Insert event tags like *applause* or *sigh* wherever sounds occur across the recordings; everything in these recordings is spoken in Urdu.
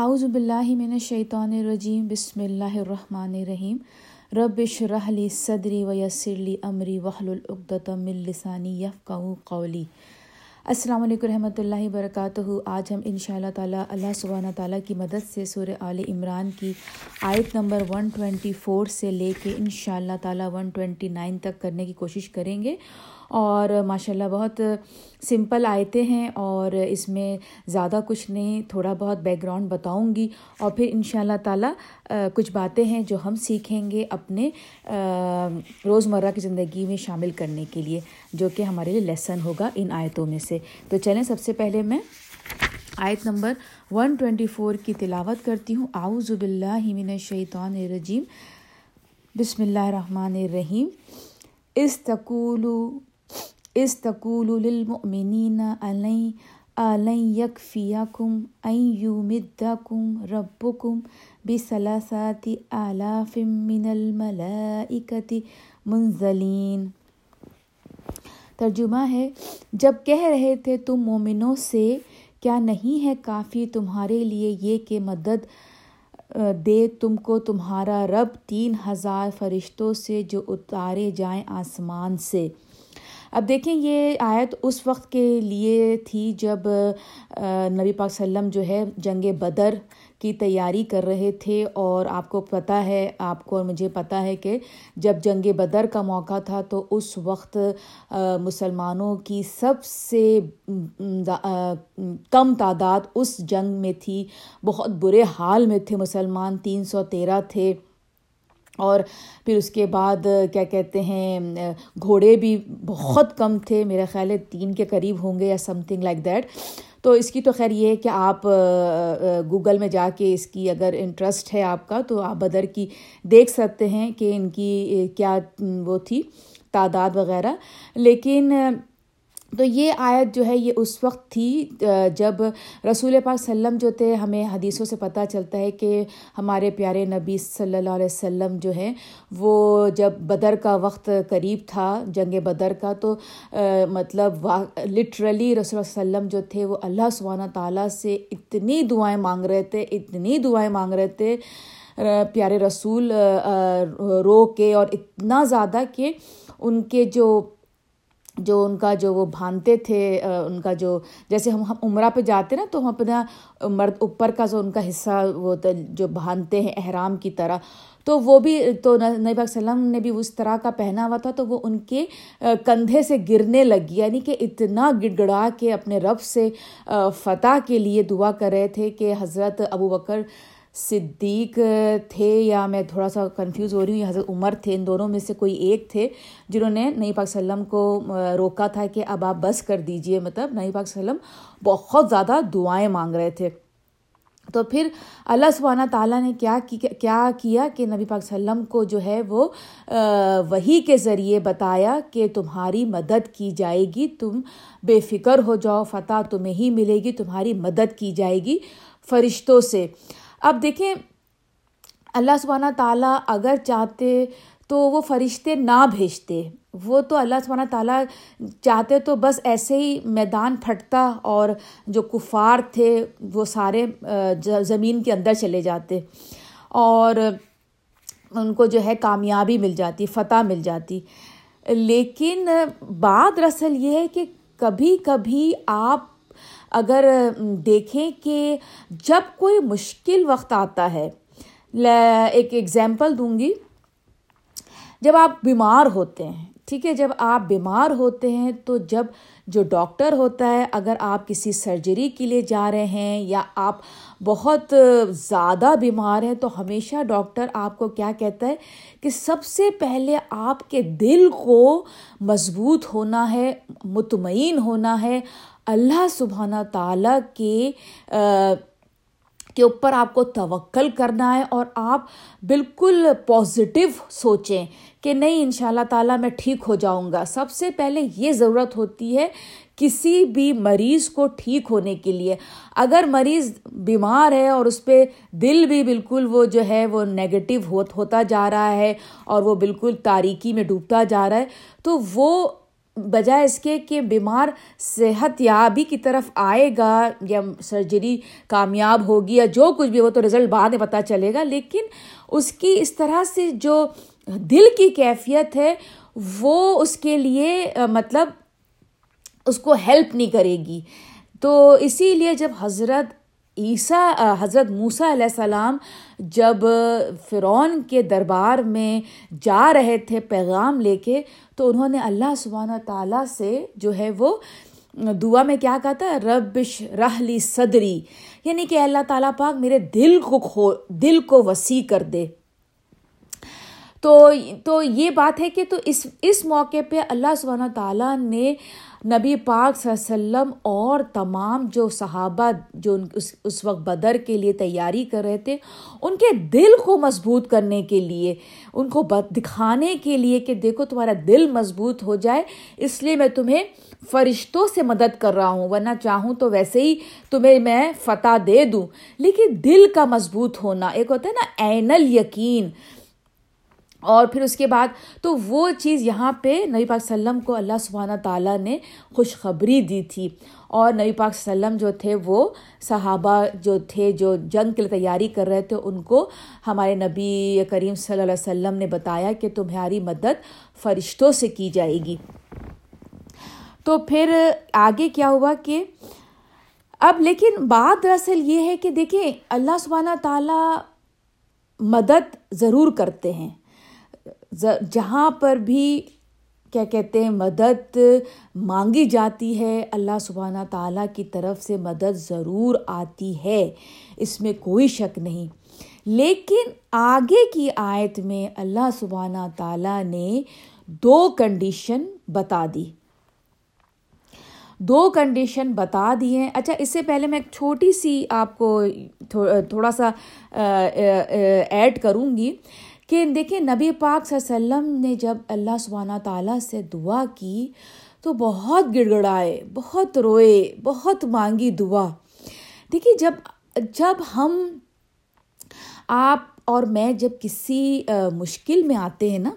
اعوذ باللہ من الشیطان الرجیم، بسم اللہ الرحمن الرحیم. رب اشرح لی صدری ویسر لی امری واحلل عقدۃ من لسانی یفقهوا قولی. السلام علیکم رحمۃ اللہ وبرکاتہ. آج ہم ان شاء اللہ تعالیٰ اللہ سبحانہ تعالیٰ کی مدد سے سورہ آل عمران کی آیت نمبر 124 سے لے کے ان شاء اللہ تعالیٰ 129 تک کرنے کی کوشش کریں گے. اور ماشاء اللہ بہت سمپل آیتیں ہیں اور اس میں زیادہ کچھ نہیں، تھوڑا بہت بیک گراؤنڈ بتاؤں گی اور پھر ان شاء اللہ تعالیٰ کچھ باتیں ہیں جو ہم سیکھیں گے اپنے روز مرہ کی زندگی میں شامل کرنے کے لیے، جو کہ ہمارے لیے لیسن ہوگا ان آیتوں میں سے۔ تو چلیں سب سے پہلے میں آیت نمبر ون ٹوینٹی فور کی تلاوت کرتی ہوں۔ آؤ زب اللہ من الشیطان الرجیم۔ بسم اللہ الرحمن الرحیم۔ استقول استقول للمؤمنین علین علین یکفیکم این یمدکم ربکم بثلاثات آلاف من الملائکت منزلین۔ ترجمہ ہے، جب کہہ رہے تھے تم مومنوں سے، کیا نہیں ہے کافی تمہارے لیے یہ کہ مدد دے تم کو تمہارا رب تین ہزار فرشتوں سے جو اتارے جائیں آسمان سے؟ اب دیکھیں یہ آیت اس وقت کے لیے تھی جب نبی پاک وسلم جو ہے جنگ بدر کی تیاری کر رہے تھے اور آپ کو پتہ ہے، آپ کو اور مجھے پتہ ہے کہ جب جنگ بدر کا موقع تھا تو اس وقت مسلمانوں کی سب سے کم تعداد اس جنگ میں تھی، بہت برے حال میں تھے، مسلمان تین سو تیرہ تھے۔ اور پھر اس کے بعد، کیا کہتے ہیں، گھوڑے بھی بہت کم تھے میرا خیال ہے تین کے قریب ہوں گے یا سم تھنگ لائک دیٹ تو اس کی تو خیر یہ ہے کہ آپ گوگل میں جا کے اس کی اگر انٹرسٹ ہے آپ کا، تو آپ بدر کی دیکھ سکتے ہیں کہ ان کی کیا وہ تھی، تعداد وغیرہ. لیکن تو یہ آیت جو ہے، یہ اس وقت تھی جب رسول پاک وسلم جو تھے، ہمیں حدیثوں سے پتہ چلتا ہے کہ ہمارے پیارے نبی صلی اللہ علیہ وسلم جو ہے وہ جب بدر کا وقت قریب تھا، جنگ بدر کا، تو مطلب لٹرلی رسول اللہ وسلم جو تھے، وہ اللہ سبحانہ تعالیٰ سے اتنی دعائیں مانگ رہے تھے، اتنی دعائیں مانگ رہے تھے پیارے رسول رو کے، اور اتنا زیادہ کہ ان کے جو جو ان کا جو وہ باندھتے تھے ان کا جو جیسے ہم ہم عمرہ پہ جاتے نا، تو ہم اپنا مرد اوپر کا جو ان کا حصہ، وہ جو باندھتے ہیں احرام کی طرح، تو وہ بھی، تو نبی پاک وسلم نے بھی اس طرح کا پہنا ہوا تھا، تو وہ ان کے کندھے سے گرنے لگی یعنی کہ اتنا گڑ گڑا کے اپنے رب سے فتح کے لیے دعا کر رہے تھے کہ حضرت ابو بکر صدیق تھے یا میں تھوڑا سا کنفیوز ہو رہی ہوں، یا حضرت عمر تھے، ان دونوں میں سے کوئی ایک تھے جنہوں نے نئی پاک وسلم کو روکا تھا کہ اب آپ بس کر دیجیے مطلب نئی پاک وسلم بہت زیادہ دعائیں مانگ رہے تھے۔ تو پھر اللہ سبحانہ تعالیٰ نے کیا کیا کیا کہ نبی پاک وسلم کو جو ہے وہ وہی کے ذریعے بتایا کہ تمہاری مدد کی جائے گی، تم بے فکر ہو جاؤ، فتح تمہیں ہی ملے گی، تمہاری مدد کی جائے گی فرشتوں سے۔ اب دیکھیں، اللہ سبحانہ تعالیٰ اگر چاہتے تو وہ فرشتے نہ بھیجتے۔ وہ تو اللہ سبحانہ تعالیٰ چاہتے تو بس ایسے ہی میدان پھٹتا اور جو کفار تھے وہ سارے زمین کے اندر چلے جاتے۔ اور ان کو جو ہے کامیابی مل جاتی، فتح مل جاتی۔ لیکن بات رسل یہ ہے کہ کبھی کبھی آپ اگر دیکھیں کہ جب کوئی مشکل وقت آتا ہے ایک ایگزامپل دوں گی۔ جب آپ بیمار ہوتے ہیں، ٹھیک ہے، جب آپ بیمار ہوتے ہیں تو جب جو ڈاکٹر ہوتا ہے، اگر آپ کسی سرجری کے لیے جا رہے ہیں یا آپ بہت زیادہ بیمار ہیں، تو ہمیشہ ڈاکٹر آپ کو کیا کہتا ہے کہ سب سے پہلے آپ کے دل کو مضبوط ہونا ہے، مطمئن ہونا ہے اللہ سبحانہ تعالیٰ کے کے اوپر آپ کو توکل کرنا ہے اور آپ بالکل پازیٹیو سوچیں کہ نہیں ان شاء اللہ تعالیٰ میں ٹھیک ہو جاؤں گا۔ سب سے پہلے یہ ضرورت ہوتی ہے کسی بھی مریض کو ٹھیک ہونے کے لیے۔ اگر مریض بیمار ہے اور اس پہ دل بھی بالکل وہ جو ہے وہ نگیٹو ہوتا جا رہا ہے اور وہ بالکل تاریکی میں ڈوبتا جا رہا ہے، تو وہ بجائے اس کے کہ بیمار صحت یابی کی طرف آئے گا یا سرجری کامیاب ہوگی یا جو کچھ بھی وہ تو رزلٹ بعد میں پتہ چلے گا، لیکن اس کی اس طرح سے جو دل کی کیفیت ہے، وہ اس کے لیے مطلب اس کو ہیلپ نہیں کرے گی۔ تو اسی لیے جب حضرت عیسیٰ حضرت موسیٰ علیہ السلام جب فرعون کے دربار میں جا رہے تھے پیغام لے کے، تو انہوں نے اللہ سبحانہ تعالیٰ سے جو ہے وہ دعا میں کیا کہا تھا؟ ربش رحلی صدری۔ یعنی کہ اللہ تعالیٰ پاک میرے دل کو کھو، دل کو وسیع کر دے۔ تو تو یہ بات ہے کہ تو اس اس موقع پہ اللہ سبحانہ تعالیٰ نے نبی پاک صلی اللہ علیہ وسلم اور تمام جو صحابہ جو اس اس وقت بدر کے لیے تیاری کر رہے تھے، ان کے دل کو مضبوط کرنے کے لیے، ان کو دکھانے کے لیے کہ دیکھو تمہارا دل مضبوط ہو جائے، اس لیے میں تمہیں فرشتوں سے مدد کر رہا ہوں، ورنہ چاہوں تو ویسے ہی تمہیں میں فتح دے دوں۔ لیکن دل کا مضبوط ہونا ایک ہوتا ہے نا عین یقین اور پھر اس کے بعد تو وہ چیز یہاں پہ نبی پاک وسلم کو اللہ سبحانہ تعالیٰ نے خوشخبری دی تھی۔ اور نبی پاک وسلم جو تھے وہ صحابہ جو تھے جو جنگ کے لیے تیاری کر رہے تھے، ان کو ہمارے نبی کریم صلی اللہ علیہ وسلم نے بتایا کہ تمہاری مدد فرشتوں سے کی جائے گی۔ تو پھر آگے کیا ہوا کہ اب لیکن بات دراصل یہ ہے کہ دیکھیں اللہ سبحانہ تعالیٰ مدد ضرور کرتے ہیں۔ جہاں پر بھی کیا کہتے ہیں مدد مانگی جاتی ہے، اللہ سبحانہ تعالیٰ کی طرف سے مدد ضرور آتی ہے، اس میں کوئی شک نہیں۔ لیکن آگے کی آیت میں اللہ سبحانہ تعالیٰ نے دو کنڈیشن بتا دی۔ دو کنڈیشن بتا دی ہیں۔ اچھا اس سے پہلے میں ایک چھوٹی سی آپ کو تھوڑا سا ایڈ کروں گی۔ کہ دیکھیں نبی پاک صلی اللہ علیہ وسلم نے جب اللہ سبحانہ تعالیٰ سے دعا کی تو بہت گڑ گڑائے بہت روئے، بہت مانگی دعا۔ دیکھیے جب جب ہم، آپ اور میں جب کسی مشکل میں آتے ہیں نا،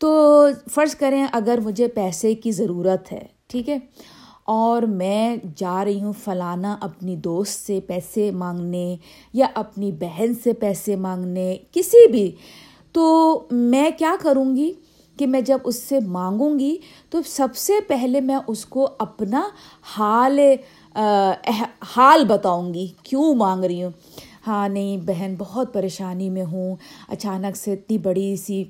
تو فرض کریں اگر مجھے پیسے کی ضرورت ہے، ٹھیک ہے، اور میں جا رہی ہوں فلانا اپنی دوست سے پیسے مانگنے یا اپنی بہن سے پیسے مانگنے، کسی بھی تو میں کیا کروں گی کہ میں جب اس سے مانگوں گی تو سب سے پہلے میں اس کو اپنا حال حال بتاؤں گی۔ کیوں مانگ رہی ہوں؟ ہاں نہیں، بہن، بہت پریشانی میں ہوں۔ اچانک سے اتنی بڑی سی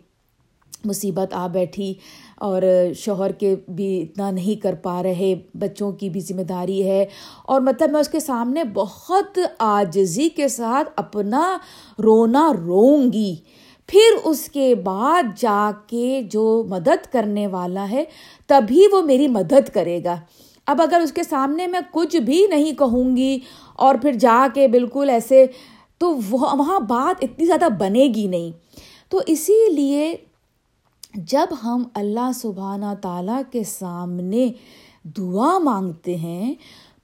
مصیبت آ بیٹھی اور شوہر کے بھی اتنا نہیں کر پا رہے، بچوں کی بھی ذمہ داری ہے۔ اور مطلب میں اس کے سامنے بہت آجزی کے ساتھ اپنا رونا روں گی۔ پھر اس کے بعد جا کے جو مدد کرنے والا ہے، تبھی وہ میری مدد کرے گا۔ اب اگر اس کے سامنے میں کچھ بھی نہیں کہوں گی اور پھر جا کے بالکل ایسے، تو وہاں بات اتنی زیادہ بنے گی نہیں۔ تو اسی لیے جب ہم اللہ سبحانہ تعالیٰ کے سامنے دعا مانگتے ہیں،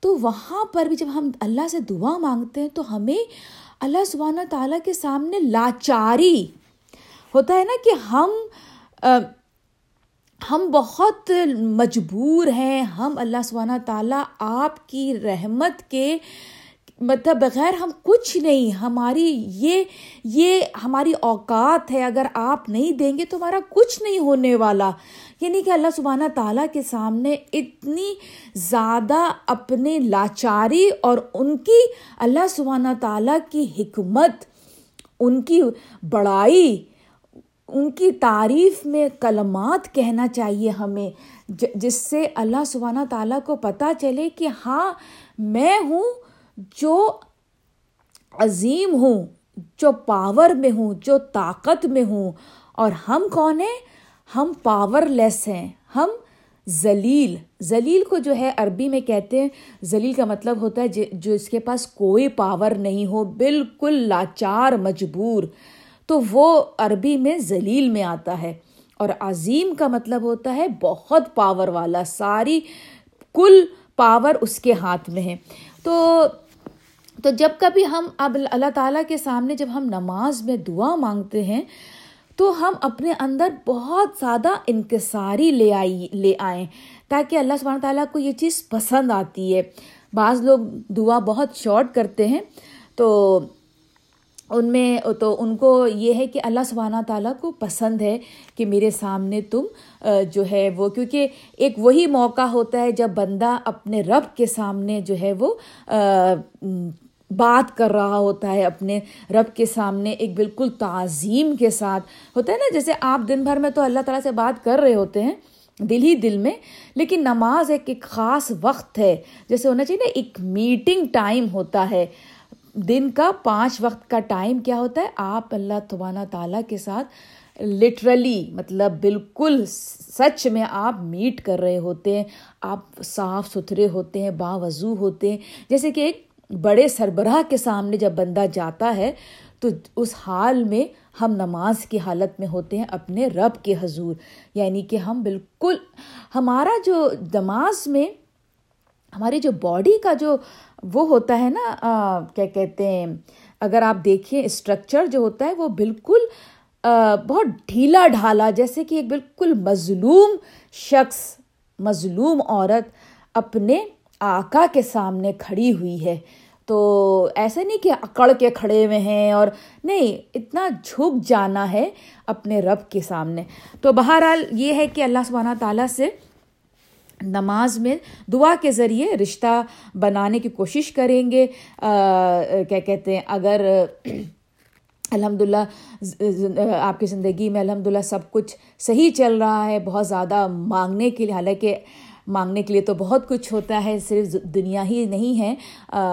تو وہاں پر بھی جب ہم اللہ سے دعا مانگتے ہیں، تو ہمیں اللہ سبحانہ تعالیٰ کے سامنے لاچاری ہوتا ہے نا کہ ہم ہم بہت مجبور ہیں، ہم اللہ سبحانہ تعالیٰ آپ کی رحمت کے مطلب بغیر ہم کچھ نہیں، ہماری یہ یہ ہماری اوقات ہے، اگر آپ نہیں دیں گے تو ہمارا کچھ نہیں ہونے والا۔ یعنی کہ اللہ سبحانہ تعالیٰ کے سامنے اتنی زیادہ اپنے لاچاری اور ان کی، اللہ سبحانہ تعالیٰ کی حکمت، ان کی بڑائی ان کی تعریف میں کلمات کہنا چاہیے ہمیں جس سے اللہ سبحانہ تعالیٰ کو پتہ چلے کہ ہاں میں ہوں جو عظیم ہوں، جو پاور میں ہوں، جو طاقت میں ہوں۔ اور ہم کون ہیں؟ ہم پاور لیس ہیں، ہم ذلیل۔ ذلیل کو جو ہے عربی میں کہتے ہیں، ذلیل کا مطلب ہوتا ہے جو اس کے پاس کوئی پاور نہیں ہو، بالکل لاچار، مجبور۔ تو وہ عربی میں ذلیل میں آتا ہے اور عظیم کا مطلب ہوتا ہے بہت پاور والا، ساری کل پاور اس کے ہاتھ میں ہے۔ تو تو جب کبھی ہم اب اللہ تعالیٰ کے سامنے جب ہم نماز میں دعا مانگتے ہیں، تو ہم اپنے اندر بہت زیادہ انکساری لے آئی، لے آئیں تاکہ اللہ سبحانہ تعالیٰ کو یہ چیز پسند آتی ہے۔ بعض لوگ دعا بہت شارٹ کرتے ہیں تو ان میں تو ان کو یہ ہے کہ اللہ سبحانہ تعالیٰ کو پسند ہے کہ میرے سامنے تم جو ہے وہ، کیونکہ ایک وہی موقع ہوتا ہے جب بندہ اپنے رب کے سامنے جو ہے وہ بات کر رہا ہوتا ہے اپنے رب کے سامنے ایک بالکل تعظیم کے ساتھ۔ ہوتا ہے نا، جیسے آپ دن بھر میں تو اللہ تعالیٰ سے بات کر رہے ہوتے ہیں، دل ہی دل میں، لیکن نماز ایک ایک خاص وقت ہے۔ جیسے ہونا چاہیے نا، ایک میٹنگ ٹائم ہوتا ہے۔ دن کا پانچ وقت کا ٹائم کیا ہوتا ہے؟ آپ اللہ تبانہ تعالیٰ کے ساتھ لٹرلی مطلب بالکل سچ میں آپ میٹ کر رہے ہوتے ہیں، آپ صاف ستھرے ہوتے ہیں، باوضو ہوتے ہیں۔ جیسے کہ ایک بڑے سربراہ کے سامنے جب بندہ جاتا ہے، تو اس حال میں ہم نماز کی حالت میں ہوتے ہیں اپنے رب کے حضور۔ یعنی کہ ہم بالکل، ہمارا جو نماز میں، ہماری جو باڈی کا جو وہ ہوتا ہے نا کیا کہتے ہیں، اگر آپ دیکھیں اسٹرکچر جو ہوتا ہے، وہ بالکل بہت ڈھیلا ڈھالا، جیسے کہ ایک بالکل مظلوم شخص، مظلوم عورت اپنے آقا کے سامنے کھڑی ہوئی ہے۔ تو ایسا نہیں کہ اکڑ کے کھڑے ہوئے ہیں اور نہیں، اتنا جھک جانا ہے اپنے رب کے سامنے۔ تو بہرحال یہ ہے کہ اللہ سبحانہ تعالیٰ سے نماز میں دعا کے ذریعے رشتہ بنانے کی کوشش کریں گے۔ کیا کہتے ہیں؟ اگر *clears throat* الحمد للہ آپ کی زندگی میں الحمد للہ سب کچھ صحیح چل رہا ہے، بہت زیادہ مانگنے کے لیے، حالانکہ مانگنے کے لیے تو بہت کچھ ہوتا ہے، صرف دنیا ہی نہیں ہے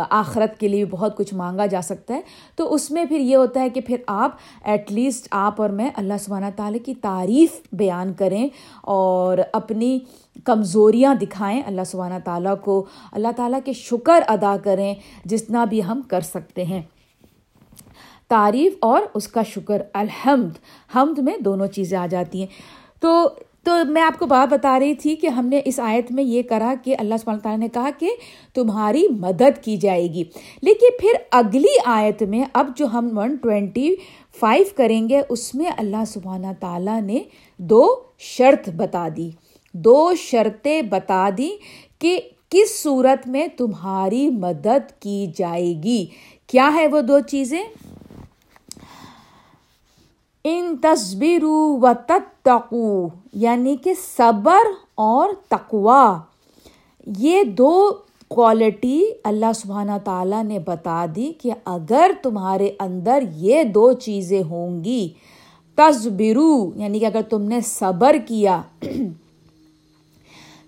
آخرت کے لیے بھی بہت کچھ مانگا جا سکتا ہے۔ تو اس میں پھر یہ ہوتا ہے کہ پھر آپ ایٹ لیسٹ آپ اور میں اللہ سبحانہ تعالیٰ کی تعریف بیان کریں اور اپنی کمزوریاں دکھائیں، اللہ سبحانہ تعالیٰ کو، اللہ تعالیٰ کے شکر ادا کریں جتنا بھی ہم کر سکتے ہیں۔ تعریف اور اس کا شکر، الحمد، حمد میں دونوں چیزیں آ جاتی ہیں۔ تو تو میں آپ کو بات بتا رہی تھی کہ ہم نے اس آیت میں یہ کرا کہ اللہ سبحانہ تعالیٰ نے کہا کہ تمہاری مدد کی جائے گی۔ لیکن پھر اگلی آیت میں اب جو ہم ون ٹوینٹی فائیو کریں گے، اس میں اللہ سبحانہ تعالیٰ نے دو شرط بتا دی۔ دو شرطیں بتا دی کہ کس صورت میں تمہاری مدد کی جائے گی۔ کیا ہے وہ دو چیزیں؟ ان تصبر و تتقو یعنی کہ صبر اور تقوا یہ دو کوالٹی اللہ سبحانہ تعالیٰ نے بتا دی کہ اگر تمہارے اندر یہ دو چیزیں ہوں گی تصبرو یعنی کہ اگر تم نے صبر کیا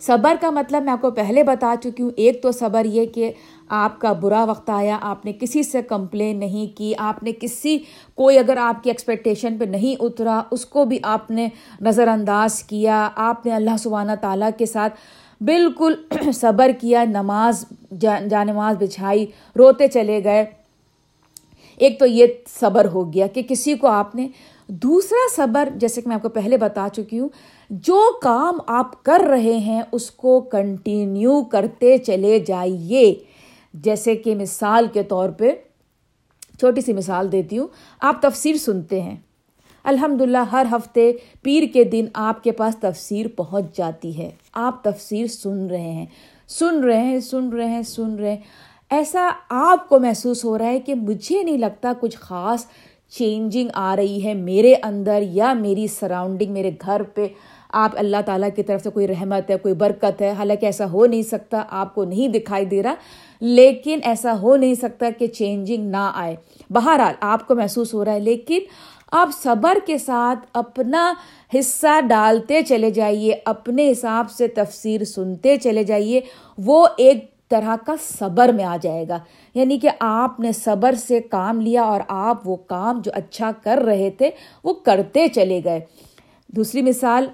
صبر کا مطلب میں آپ کو پہلے بتا چکی ہوں، ایک تو صبر یہ کہ آپ کا برا وقت آیا، آپ نے کسی سے کمپلین نہیں کی، آپ نے کسی، کوئی اگر آپ کی ایکسپیکٹیشن پہ نہیں اترا، اس کو بھی آپ نے نظر انداز کیا، آپ نے اللہ سبحانہ تعالیٰ کے ساتھ بالکل *clears throat* صبر کیا، نماز، جا نماز بچھائی، روتے چلے گئے۔ ایک تو یہ صبر ہو گیا کہ کسی کو آپ نے، دوسرا صبر، جیسے کہ میں آپ کو پہلے بتا چکی ہوں جو کام آپ کر رہے ہیں اس کو کنٹینیو کرتے چلے جائیے۔ جیسے کہ مثال کے طور پہ، چھوٹی سی مثال دیتی ہوں، آپ تفسیر سنتے ہیں۔ الحمد للہ ہر ہفتے پیر کے دن آپ کے پاس تفسیر پہنچ جاتی ہے۔ آپ تفسیر سن رہے ہیں۔ سن رہے ہیں، سن رہے ہیں، سن رہے ہیں۔ ایسا آپ کو محسوس ہو رہا ہے کہ مجھے نہیں لگتا کچھ خاص چینجنگ آ رہی ہے میرے اندر یا میری سراؤنڈنگ میرے گھر پہ۔ آپ اللہ تعالیٰ کی طرف سے کوئی رحمت ہے، کوئی برکت ہے، حالانکہ ایسا ہو نہیں سکتا، آپ کو نہیں دکھائی دے رہا، لیکن ایسا ہو نہیں سکتا کہ چینجنگ نہ آئے۔ بہرحال، آپ کو محسوس ہو رہا ہے، لیکن آپ صبر کے ساتھ اپنا حصہ ڈالتے چلے جائیے، اپنے حساب سے تفسیر سنتے چلے جائیے، وہ ایک طرح کا صبر میں آ جائے گا۔ یعنی کہ آپ نے صبر سے کام لیا اور آپ وہ کام جو اچھا کر رہے تھے، وہ کرتے چلے گئے۔ دوسری مثال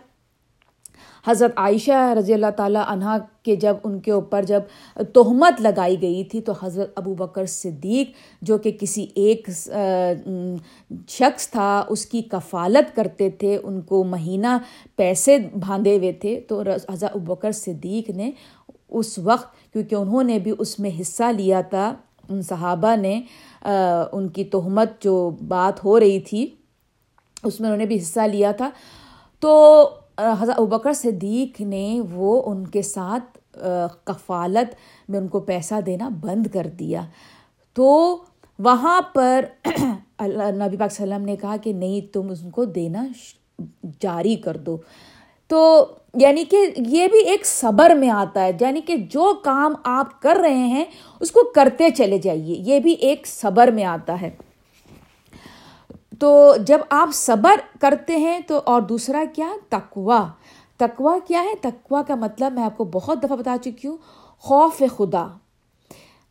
حضرت عائشہ رضی اللہ تعالیٰ عنہ کے جب ان کے اوپر جب تہمت لگائی گئی تھی تو حضرت ابو بکر صدیق جو کہ کسی ایک شخص تھا، اس کی کفالت کرتے تھے، ان کو مہینہ پیسے باندھے ہوئے تھے، تو حضرت ابو بکر صدیق نے اس وقت، کیونکہ انہوں نے بھی اس میں حصہ لیا تھا، ان صحابہ نے ان کی تہمت جو بات ہو رہی تھی، اس میں انہوں نے بھی حصہ لیا تھا، تو حضرت ابکر صدیق نے وہ ان کے ساتھ کفالت میں ان کو پیسہ دینا بند کر دیا۔ تو وہاں پر *clears throat* نبی پاک وسلم نے کہا کہ نہیں، تم اس کو دینا جاری کر دو۔ تو یعنی کہ یہ بھی ایک صبر میں آتا ہے۔ یعنی کہ جو کام آپ کر رہے ہیں، اس کو کرتے چلے جائیے۔ یہ بھی ایک صبر میں آتا ہے۔ تو جب آپ صبر کرتے ہیں تو اور دوسرا کیا؟ تقوا تقوا کیا ہے؟ تقوا کا مطلب میں آپ کو بہت دفعہ بتا چکی ہوں، خوف خدا۔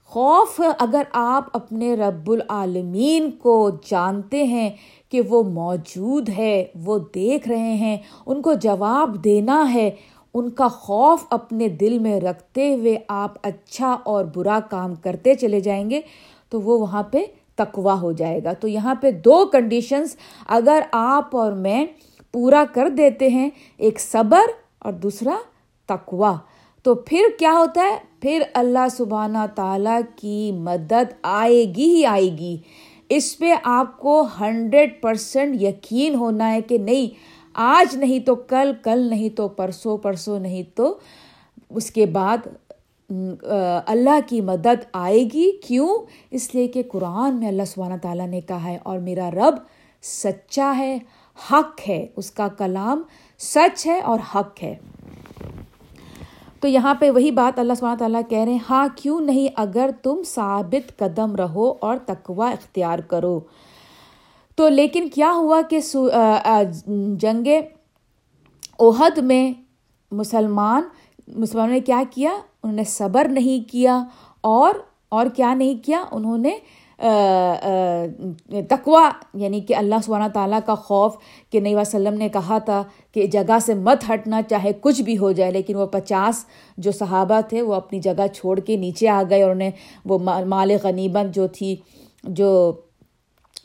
خوف اگر آپ اپنے رب العالمین کو جانتے ہیں کہ وہ موجود ہے، وہ دیکھ رہے ہیں، ان کو جواب دینا ہے، ان کا خوف اپنے دل میں رکھتے ہوئے آپ اچھا اور برا کام کرتے چلے جائیں گے، تو وہ وہاں پہ تقوا ہو جائے گا۔ تو یہاں پہ دو کنڈیشنز اگر آپ اور میں پورا کر دیتے ہیں، ایک صبر اور دوسرا تقوا تو پھر کیا ہوتا ہے؟ پھر اللہ سبحانہ تعالیٰ کی مدد آئے گی ہی آئے گی۔ اس پہ آپ کو ہنڈریڈ پرسینٹ یقین ہونا ہے کہ نہیں، آج نہیں تو کل کل نہیں تو پرسوں پرسوں نہیں تو اس کے بعد اللہ کی مدد آئے گی۔ کیوں؟ اس لیے کہ قرآن میں اللہ سبحانہ تعالیٰ نے کہا ہے، اور میرا رب سچا ہے، حق ہے۔ اس کا کلام سچ ہے اور حق ہے۔ تو یہاں پہ وہی بات اللہ سبحانہ تعالیٰ کہہ رہے ہیں ہاں کیوں نہیں اگر تم ثابت قدم رہو اور تقوا اختیار کرو۔ تو لیکن کیا ہوا کہ جنگ عہد میں مسلمان، مسلمانوں نے کیا کیا؟ انہوں نے صبر نہیں کیا اور اور کیا نہیں کیا؟ انہوں نے تقوا یعنی کہ اللہ سبحانہ تعالیٰ کا خوف کہ نئی وسلم نے کہا تھا کہ جگہ سے مت ہٹنا، چاہے کچھ بھی ہو جائے، لیکن وہ پچاس جو صحابہ تھے وہ اپنی جگہ چھوڑ کے نیچے آ گئے اور انہیں وہ مال غنیمت جو تھی، جو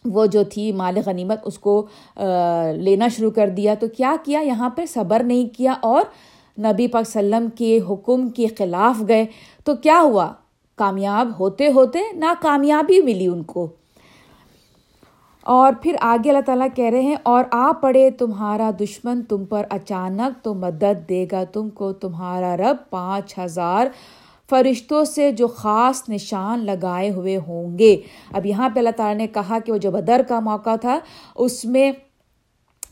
وہ جو تھی مال غنیمت، اس کو لینا شروع کر دیا۔ تو کیا کیا؟ یہاں پہ صبر نہیں کیا اور نبی پاک وسلم کے حکم کے خلاف گئے تو کیا ہوا؟ کامیاب ہوتے ہوتے ناکامیابی ملی ان کو۔ اور پھر آگے اللہ تعالیٰ کہہ رہے ہیں، اور آ پڑے تمہارا دشمن تم پر اچانک تو مدد دے گا تم کو، تمہارا رب پانچ ہزار فرشتوں سے جو خاص نشان لگائے ہوئے ہوں گے۔ اب یہاں پہ اللہ تعالیٰ نے کہا کہ وہ جو بدر کا موقع تھا، اس میں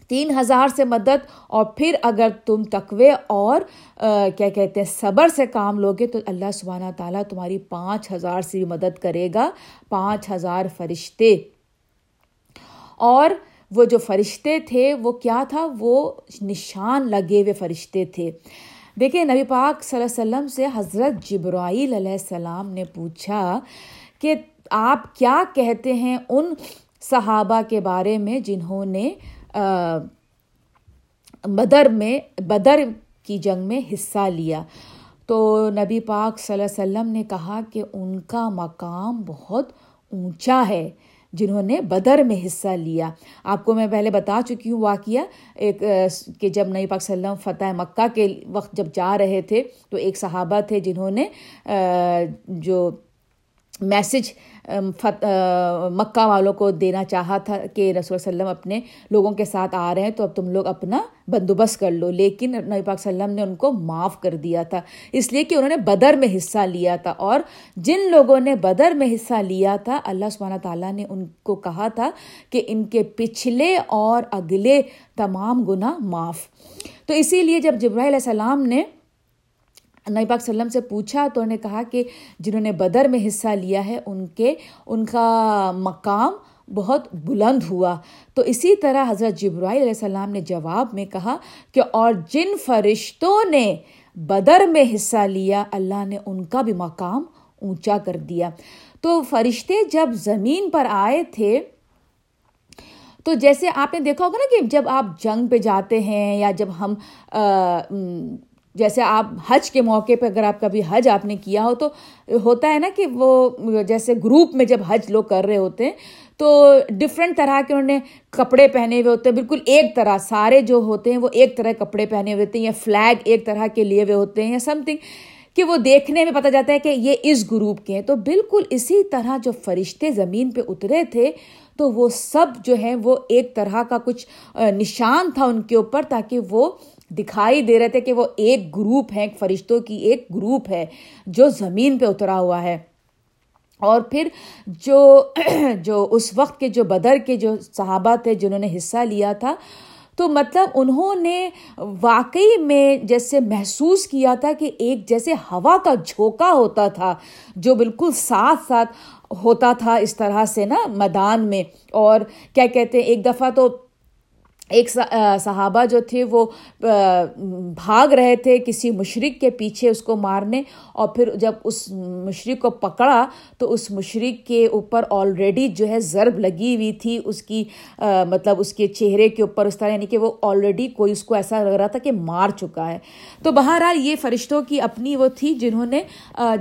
تین ہزار سے مدد اور پھر اگر تم تقوے اور کیا کہتے ہیں، صبر سے کام لوگے تو اللہ سبحانہ تعالیٰ تمہاری پانچ ہزار سے بھی مدد کرے گا۔ پانچ ہزار فرشتے۔ اور وہ جو فرشتے تھے، وہ کیا تھا؟ وہ نشان لگے ہوئے فرشتے تھے۔ دیکھیں، نبی پاک صلی اللہ علیہ وسلم سے حضرت جبرائیل علیہ السلام نے پوچھا کہ آپ کیا کہتے ہیں ان صحابہ کے بارے میں جنہوں نے بدر میں، بدر کی جنگ میں حصہ لیا۔ تو نبی پاک صلی اللہ علیہ وسلم نے کہا کہ ان کا مقام بہت اونچا ہے، جنہوں نے بدر میں حصہ لیا۔ آپ کو میں پہلے بتا چکی ہوں واقعہ۔ ایک کہ جب نبی پاک صلی اللہ علیہ وسلم فتح مکہ کے وقت جب جا رہے تھے، تو ایک صحابہ تھے جنہوں نے جو میسج مکہ والوں کو دینا چاہا تھا کہ رسول وسلم اپنے لوگوں کے ساتھ آ رہے ہیں، تو اب تم لوگ اپنا بندوبست کر لو۔ لیکن نبی پاک وسلم نے ان کو معاف کر دیا تھا۔ اس لیے کہ انہوں نے بدر میں حصہ لیا تھا۔ اور جن لوگوں نے بدر میں حصہ لیا تھا، اللہ سبحانہ تعالیٰ نے ان کو کہا تھا کہ ان کے پچھلے اور اگلے تمام گناہ معاف۔ تو اسی لیے جب جبرائیل علیہ السلام نے نبی پاک وسلم سے پوچھا تو انہوں نے کہا کہ جنہوں نے بدر میں حصہ لیا ہے، ان کے، ان کا مقام بہت بلند ہوا۔ تو اسی طرح حضرت جبرائیل علیہ السلام نے جواب میں کہا کہ اور جن فرشتوں نے بدر میں حصہ لیا، اللہ نے ان کا بھی مقام اونچا کر دیا۔ تو فرشتے جب زمین پر آئے تھے، تو جیسے آپ نے دیکھا ہوگا نا کہ جب آپ جنگ پہ جاتے ہیں یا جب ہم جیسے آپ حج کے موقع پہ اگر آپ کبھی حج آپ نے کیا ہو تو ہوتا ہے نا کہ وہ جیسے گروپ میں جب حج لوگ کر رہے ہوتے ہیں تو ڈفرینٹ طرح کے انہوں نے کپڑے پہنے ہوئے ہوتے ہیں، بالکل ایک طرح، سارے جو ہوتے ہیں وہ ایک طرح کپڑے پہنے ہوئے ہوتے ہیں یا فلیگ ایک طرح کے لیے ہوئے ہوتے ہیں یا سم تھنگ کہ وہ دیکھنے میں پتہ جاتا ہے کہ یہ اس گروپ کے ہیں۔ تو بالکل اسی طرح جو فرشتے زمین پہ اترے تھے تو وہ سب جو ہیں وہ ایک طرح کا کچھ نشان تھا ان کے اوپر تاکہ وہ دکھائی دے رہے تھے کہ وہ ایک گروپ ہے ایک فرشتوں کی ایک گروپ ہے جو زمین پہ اترا ہوا ہے۔ اور پھر جو *clears throat* جو اس وقت کے جو بدر کے جو صحابہ تھے جنہوں نے حصہ لیا تھا، تو مطلب انہوں نے واقعی میں جیسے محسوس کیا تھا کہ ایک جیسے ہوا کا جھونکا ہوتا تھا، جو بالکل ساتھ ساتھ ہوتا تھا اس طرح سے نا میدان میں۔ اور کیا کہتے ہیں، ایک دفعہ تو ایک صحابہ جو تھے وہ بھاگ رہے تھے کسی مشرق کے پیچھے اس کو مارنے اور پھر جب اس مشرق کو پکڑا تو اس مشرق کے اوپر آلریڈی جو ہے ضرب لگی ہوئی تھی، اس کی مطلب اس کے چہرے کے اوپر اس طرح یعنی کہ وہ آلریڈی کوئی اس کو ایسا لگ رہا تھا کہ مار چکا ہے۔ تو بہرحال یہ فرشتوں کی اپنی وہ تھی جنہوں نے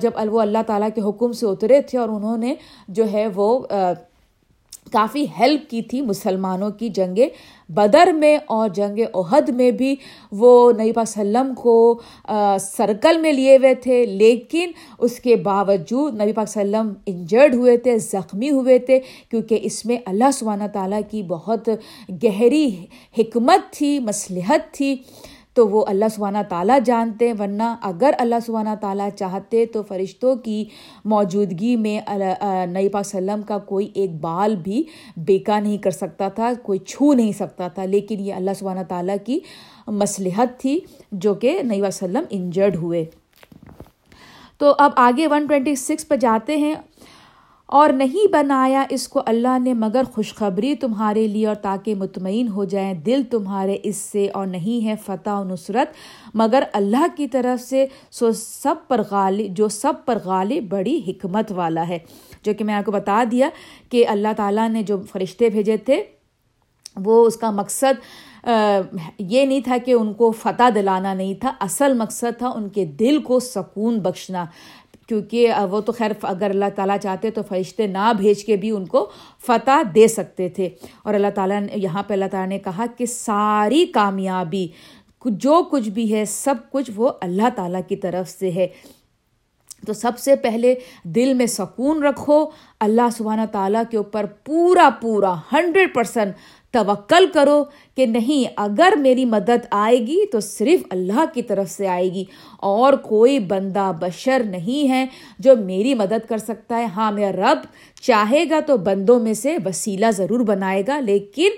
جب وہ اللہ تعالیٰ کے حکم سے اترے تھے اور انہوں نے جو ہے وہ کافی ہیلپ کی تھی مسلمانوں کی جنگ بدر میں اور جنگ عہد میں بھی وہ نبی پاک وسلم کو سرکل میں لیے ہوئے تھے، لیکن اس کے باوجود نبی پاک وسلم انجرڈ ہوئے تھے، زخمی ہوئے تھے، کیونکہ اس میں اللہ سبحانہ تعالیٰ کی بہت گہری حکمت تھی، مصلحت تھی۔ تو وہ اللہ سبحانہ تعالیٰ جانتے ہیں، ورنہ اگر اللہ سبحانہ تعالیٰ چاہتے تو فرشتوں کی موجودگی میں نئی پاک وسلم کا کوئی ایک بال بھی بیکا نہیں کر سکتا تھا، کوئی چھو نہیں سکتا تھا۔ لیکن یہ اللہ سبحانہ تعالیٰ کی مصلحت تھی جو کہ نئی وسلم انجرڈ ہوئے۔ تو اب آگے ون ٹوینٹی سکس پہ جاتے ہیں۔ اور نہیں بنایا اس کو اللہ نے، مگر خوشخبری تمہارے لیے اور تاکہ مطمئن ہو جائیں۔ دل تمہارے اس سے اور نہیں ہے فتح و نصرت، مگر اللہ کی طرف سے سو سب پر غالب جو سب پر غالب بڑی حکمت والا ہے۔ جو کہ میں آپ کو بتا دیا کہ اللہ تعالیٰ نے جو فرشتے بھیجے تھے، وہ اس کا مقصد یہ نہیں تھا کہ ان کو فتح دلانا نہیں تھا، اصل مقصد تھا ان کے دل کو سکون بخشنا۔ کیونکہ وہ تو خیر اگر اللہ تعالیٰ چاہتے تو فرشتے نہ بھیج کے بھی ان کو فتح دے سکتے تھے۔ اور اللہ تعالیٰ نے یہاں پہ اللہ تعالیٰ نے کہا کہ ساری کامیابی، جو کچھ بھی ہے، سب کچھ وہ اللہ تعالیٰ کی طرف سے ہے۔ تو سب سے پہلے دل میں سکون رکھو۔ اللہ سبحانہ تعالیٰ کے اوپر پورا پورا ہنڈریڈ پرسنٹ توکل کرو کہ نہیں، اگر میری مدد آئے گی تو صرف اللہ کی طرف سے آئے گی۔ اور کوئی بندہ بشر نہیں ہے جو میری مدد کر سکتا ہے۔ ہاں میرا رب چاہے گا تو بندوں میں سے وسیلہ ضرور بنائے گا، لیکن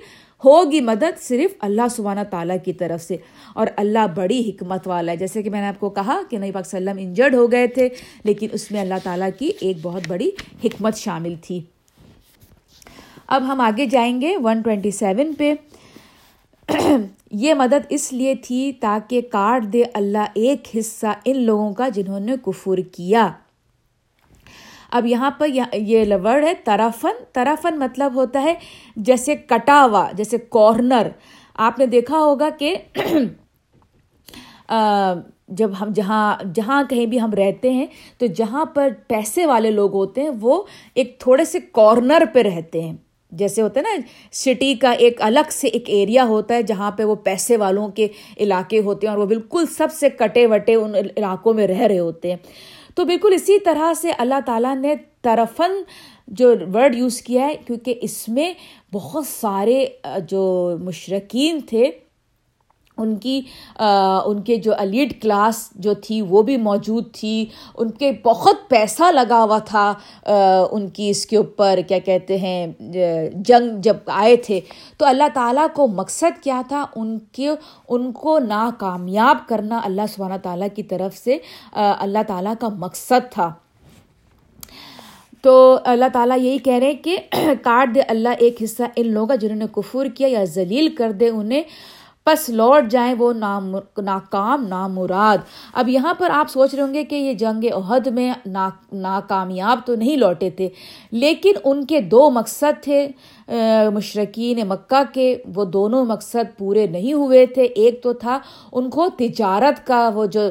ہوگی مدد صرف اللہ سبحانہ تعالیٰ کی طرف سے۔ اور اللہ بڑی حکمت والا ہے۔ جیسے کہ میں نے آپ کو کہا کہ نئی پاک وسلم انجرڈ ہو گئے تھے، لیکن اس میں اللہ تعالیٰ کی ایک بہت بڑی حکمت شامل تھی۔ اب ہم آگے جائیں گے ون ٹوینٹی سیون پہ۔ یہ مدد اس لیے تھی تاکہ کاٹ دے اللہ ایک حصہ ان لوگوں کا جنہوں نے کفر کیا۔ اب یہاں پر یہ ورڈ ہے ترافن۔ ترافن مطلب ہوتا ہے جیسے کٹا ہوا جیسے کارنر۔ آپ نے دیکھا ہوگا کہ جب ہم جہاں جہاں کہیں بھی ہم رہتے ہیں تو جہاں پر پیسے والے لوگ ہوتے ہیں وہ ایک تھوڑے سے کارنر پہ رہتے ہیں۔ جیسے ہوتا ہے نا سٹی کا ایک الگ سے ایک ایریا ہوتا ہے جہاں پہ وہ پیسے والوں کے علاقے ہوتے ہیں اور وہ بالکل سب سے کٹے وٹے ان علاقوں میں رہ رہے ہوتے ہیں۔ تو بالکل اسی طرح سے اللہ تعالیٰ نے طرفن جو ورڈ یوز کیا ہے، کیونکہ اس میں بہت سارے، جو مشرقین تھے ان کی ان کے جو الیڈ کلاس جو تھی، وہ بھی موجود تھی۔ ان کے بہت پیسہ لگا ہوا تھا ان کی اس کے اوپر، کیا کہتے ہیں جنگ جب آئے تھے۔ تو اللہ تعالیٰ کو مقصد کیا تھا؟ ان کے، ان کو ناکامیاب کرنا اللہ سبحانہ تعالیٰ کی طرف سے اللہ تعالیٰ کا مقصد تھا۔ تو اللہ تعالیٰ یہی کہہ رہے ہیں کہ *clears throat* کاٹ دے اللہ ایک حصہ ان لوگوں کا جنہوں نے کفر کیا یا ذلیل کر دے انہیں۔ پس لوٹ جائیں وہ ناکام، نامراد۔ اب یہاں پر آپ سوچ رہے ہوں گے کہ یہ جنگ عہد میں ناکامیاب تو نہیں لوٹے تھے، لیکن ان کے دو مقصد تھے۔ مشرقین مکہ کے وہ دونوں مقصد پورے نہیں ہوئے تھے۔ ایک تو تھا ان کو تجارت کا وہ جو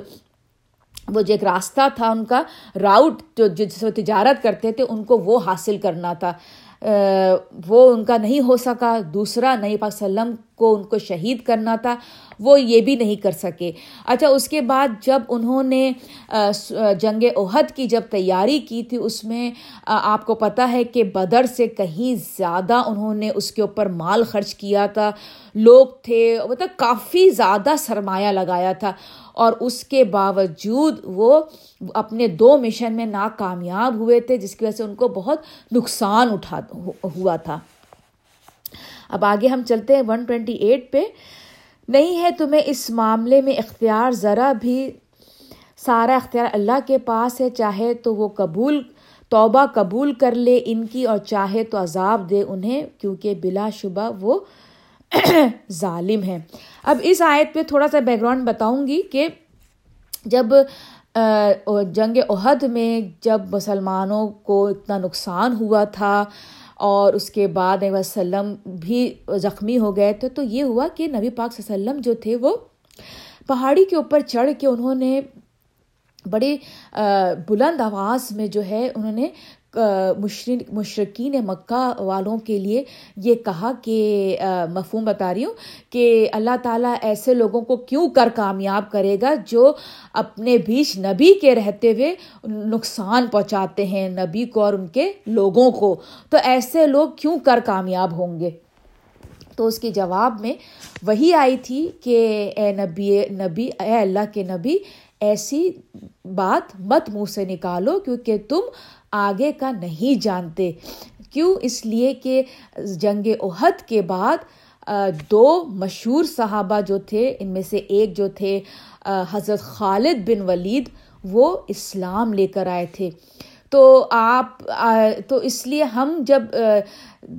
وہ جو ایک راستہ تھا، ان کا راؤٹ جو جس وہ تجارت کرتے تھے، ان کو وہ حاصل کرنا تھا۔ وہ ان کا نہیں ہو سکا۔ دوسرا نئی پاک وسلم کو ان کو شہید کرنا تھا، وہ یہ بھی نہیں کر سکے۔ اچھا اس کے بعد جب انہوں نے جنگ عہد کی جب تیاری کی تھی، اس میں آپ کو پتہ ہے کہ بدر سے کہیں زیادہ انہوں نے اس کے اوپر مال خرچ کیا تھا۔ لوگ تھے مطلب کافی زیادہ سرمایہ لگایا تھا۔ اور اس کے باوجود وہ اپنے دو مشن میں ناکامیاب ہوئے تھے، جس کی وجہ سے ان کو بہت نقصان اٹھا ہوا تھا۔ اب آگے ہم چلتے ہیں ون ٹوینٹی ایٹ پہ۔ نہیں ہے تمہیں اس معاملے میں اختیار، ذرا بھی سارا اختیار اللہ کے پاس ہے۔ چاہے تو وہ قبول، توبہ قبول کر لے ان کی اور چاہے تو عذاب دے انہیں، کیونکہ بلا شبہ وہ *coughs* ظالم ہیں۔ اب اس آیت پہ تھوڑا سا بیک گراؤنڈ بتاؤں گی کہ جب جنگ عہد میں جب مسلمانوں کو اتنا نقصان ہوا تھا اور اس کے بعد علیہ وسلم بھی زخمی ہو گئے تھے، تو یہ ہوا کہ نبی پاک صلی اللہ علیہ وسلم جو تھے وہ پہاڑی کے اوپر چڑھ کے انہوں نے بڑے بلند آواز میں جو ہے انہوں نے مشرقین مکہ والوں کے لیے یہ کہا کہ مفہوم بتا رہی ہوں کہ اللہ تعالیٰ ایسے لوگوں کو کیوں کر کامیاب کرے گا جو اپنے بیچ نبی کے رہتے ہوئے نقصان پہنچاتے ہیں نبی کو اور ان کے لوگوں کو۔ تو ایسے لوگ کیوں کر کامیاب ہوں گے؟ تو اس کے جواب میں وہی آئی تھی کہ اے نبی نبی، اے اللہ کے نبی، ایسی بات مت منہ سے نکالو کیونکہ تم آگے کا نہیں جانتے۔ کیوں؟ اس لیے کہ جنگ عہد کے بعد دو مشہور صحابہ جو تھے، ان میں سے ایک جو تھے حضرت خالد بن ولید، وہ اسلام لے کر آئے تھے۔ تو آپ تو اس لیے ہم جب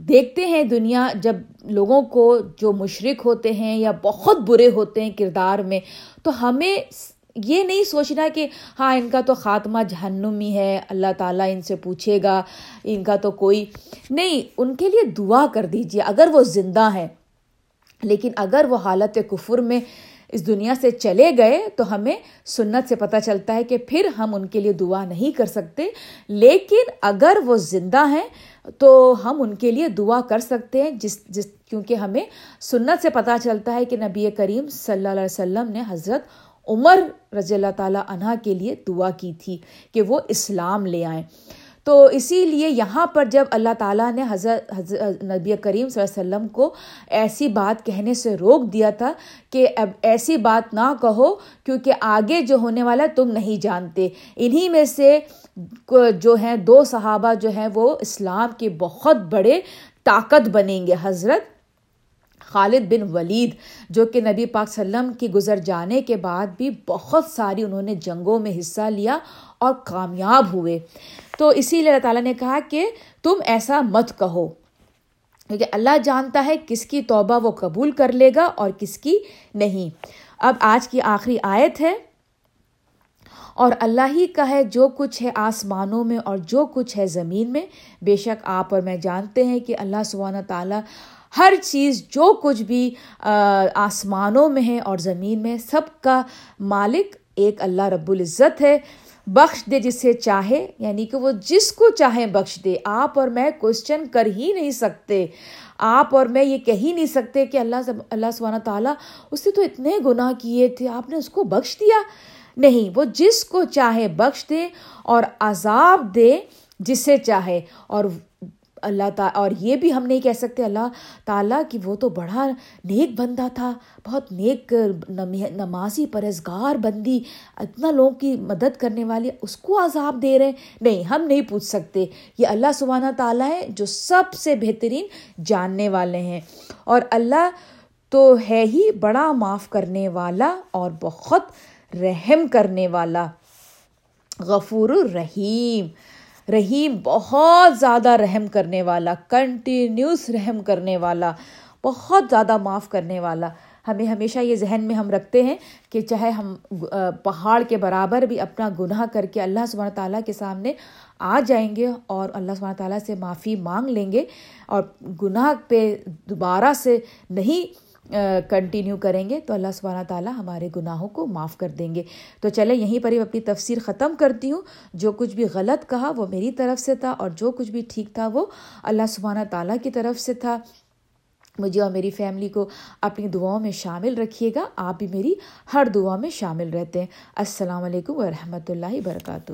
دیکھتے ہیں دنیا، جب لوگوں کو جو مشرق ہوتے ہیں یا بہت برے ہوتے ہیں کردار میں، تو ہمیں یہ نہیں سوچنا کہ ہاں ان کا تو خاتمہ جہنمی ہے، اللہ تعالیٰ ان سے پوچھے گا، ان کا تو کوئی نہیں، ان کے لیے دعا کر دیجیے اگر وہ زندہ ہیں۔ لیکن اگر وہ حالت کفر میں اس دنیا سے چلے گئے، تو ہمیں سنت سے پتہ چلتا ہے کہ پھر ہم ان کے لیے دعا نہیں کر سکتے۔ لیکن اگر وہ زندہ ہیں، تو ہم ان کے لیے دعا کر سکتے ہیں، جس جس، کیونکہ ہمیں سنت سے پتہ چلتا ہے کہ نبی کریم صلی اللہ علیہ وسلم نے حضرت عمر رضی اللہ تعالیٰ عنہ کے لیے دعا کی تھی کہ وہ اسلام لے آئیں۔ تو اسی لیے یہاں پر جب اللہ تعالیٰ نے حضرت حضرت نبی کریم صلی اللہ علیہ وسلم کو ایسی بات کہنے سے روک دیا تھا کہ اب ایسی بات نہ کہو کیونکہ آگے جو ہونے والا تم نہیں جانتے۔ انہی میں سے جو ہیں دو صحابہ جو ہیں وہ اسلام کے بہت بڑے طاقت بنیں گے۔ حضرت خالد بن ولید، جو کہ نبی پاک وسلم کی گزر جانے کے بعد بھی بہت ساری انہوں نے جنگوں میں حصہ لیا اور کامیاب ہوئے۔ تو اسی لیے اللہ تعالیٰ نے کہا کہ تم ایسا مت کہو، کیونکہ اللہ جانتا ہے کس کی توبہ وہ قبول کر لے گا اور کس کی نہیں۔ اب آج کی آخری آیت ہے، اور اللہ ہی کا ہے جو کچھ ہے آسمانوں میں اور جو کچھ ہے زمین میں۔ بے شک آپ اور میں جانتے ہیں کہ اللہ سبحانہ تعالیٰ ہر چیز جو کچھ بھی آسمانوں میں ہے اور زمین میں، سب کا مالک ایک اللہ رب العزت ہے۔ بخش دے جسے چاہے یعنی کہ وہ جس کو چاہے بخش دے۔ آپ اور میں کوشچن کر ہی نہیں سکتے۔ آپ اور میں یہ کہہ ہی نہیں سکتے کہ اللہ سب، اللہ سبحانہ تعالیٰ اس نے تو اتنے گناہ کیے تھے۔ آپ نے اس کو بخش دیا؟ نہیں، وہ جس کو چاہے بخش دے اور عذاب دے جسے چاہے۔ اور اللہ تعالیٰ اور یہ بھی ہم نہیں کہہ سکتے اللہ تعالیٰ کہ وہ تو بڑا نیک بندہ تھا، بہت نیک نمازی پرہزگار بندی، اتنا لوگوں کی مدد کرنے والی، اس کو عذاب دے رہے ہیں۔ نہیں، ہم نہیں پوچھ سکتے۔ یہ اللہ سبحانہ تعالیٰ ہے جو سب سے بہترین جاننے والے ہیں۔ اور اللہ تو ہے ہی بڑا معاف کرنے والا اور بہت رحم کرنے والا۔ غفور الرحیم۔ رحیم بہت زیادہ رحم کرنے والا کنٹینیوس رحم کرنے والا، بہت زیادہ معاف کرنے والا۔ ہمیں ہمیشہ یہ ذہن میں ہم رکھتے ہیں کہ چاہے ہم پہاڑ کے برابر بھی اپنا گناہ کر کے اللہ سبحانہ تعالیٰ کے سامنے آ جائیں گے اور اللہ سبحانہ تعالیٰ سے معافی مانگ لیں گے اور گناہ پہ دوبارہ سے نہیں کنٹینیو کریں گے تو اللہ سبحانہ تعالیٰ ہمارے گناہوں کو معاف کر دیں گے۔ تو چلے یہیں پر ہی اپنی تفسیر ختم کرتی ہوں۔ جو کچھ بھی غلط کہا وہ میری طرف سے تھا اور جو کچھ بھی ٹھیک تھا وہ اللہ سبحانہ تعالیٰ کی طرف سے تھا۔ مجھے اور میری فیملی کو اپنی دعاؤں میں شامل رکھیے گا۔ آپ بھی میری ہر دعا میں شامل رہتے ہیں۔ السلام علیکم ورحمۃ اللہ وبرکاتہ۔